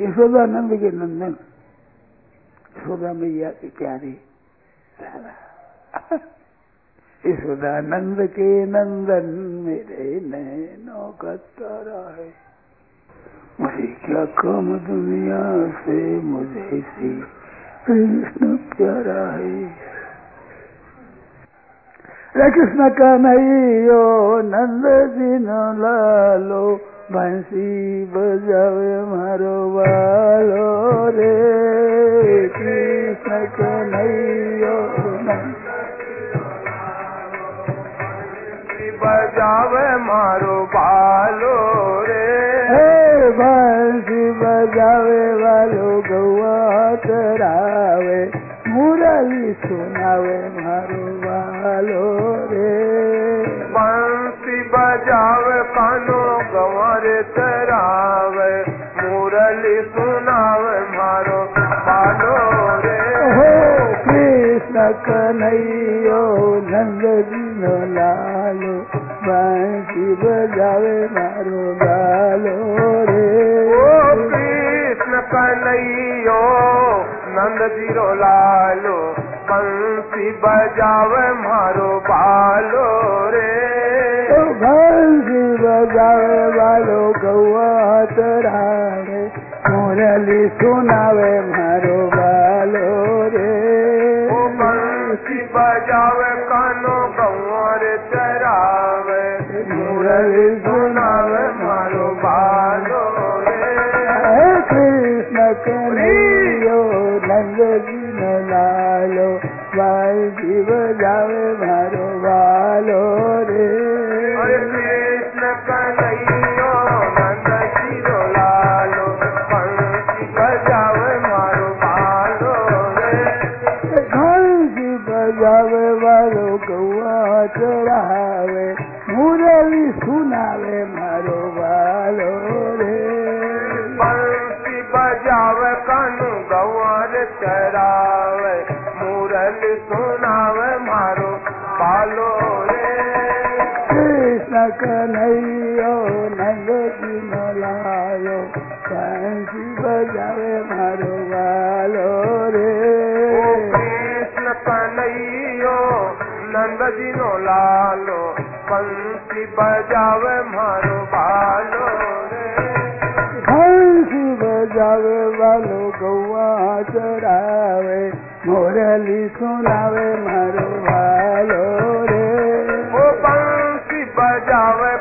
यशोदानंद के नंदन यशोदा मैया की प्यारी यशोदानंद के नंदन मेरे नैनो का तारा है मुझे क्या काम दुनिया से मुझे सी कृष्ण प्यारा है कृष्ण का नहीं यो नंद दिन लालो બંસી બજાવે મારો વાલો રે કૃષ્ણ કનૈયો બજાવે મારો વાલો રે બંસી બજાવે વાલો ગૌવા ચરાવે મુરલી સુનાવે મારો વાલો રે લોક ગવાડે તરાવે मुरલી સુનાવ મારો પાલો રે ઓ કૃષ્ણ કનઈયો नंदજીનો લાલો વાંસ ફી બજાવે મારો પાલો રે ઓ કૃષ્ણ કનઈયો नंदજીરો લાલો કંઠી બજાવે મારો પાલો રે गावे वालो गौआ तरावे मुरली सुनावे मारो बालो रे ओ बंसी बजावे कानो गौर तरावे मुरली सुनावे मारो बालो रे कृष्ण कन्हैयो नंद जी लालो जीव जी बजावे કાલઈઓ મન સીરોલા લોકપણ શી ગાવ મારું પાલો રે ઘણ સુબાયવે બારું કવા ચરાવે મુરલી સુના લે મારું વાલો રે કનૈયો લનદિનોલાયો તંજી બજાવે મારો માલો રે ઓ કીષ્ણ કનૈયો લનદિનોલાલો કલથી બજાવે મારો માલો રે તંજી બજાવે બલુ ગવા ચરાવે મોરલી ખોલાવે મારો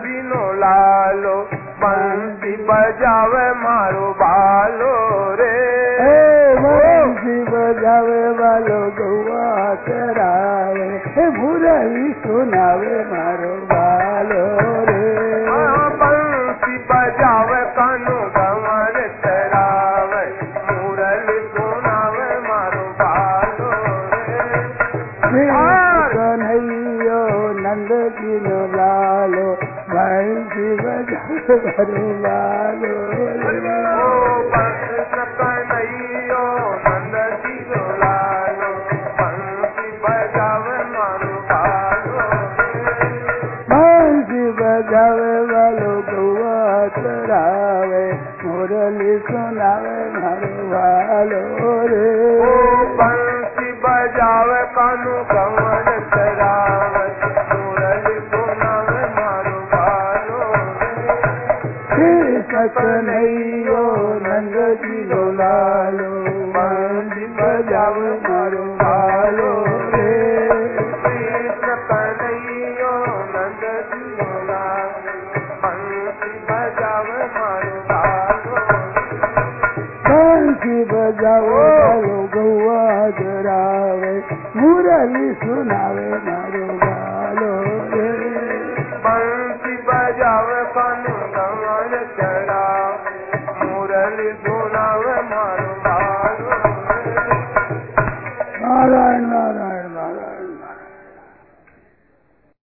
બીલોલાલો બલબી પજાવે મારુ બાલો રે એ મોજીવ જાવે બાલો ગુંવા સરાય એ મુરલી સુનાવે મારુ બાલો રે ઓ બલબી પજાવે કાનુ ગુંવા સરાય મુરલી સુનાવે મારુ બાલો રે જય કનૈયો नंदકિનો લાલો बजाबल बजाव भी बजाव भल दुआ भोलो मंझि बजा मारो भलो भोला बजा मारो भलो पंजी बजाओ गौआ मुरल सुनावो ಧನಿ ಸುನವ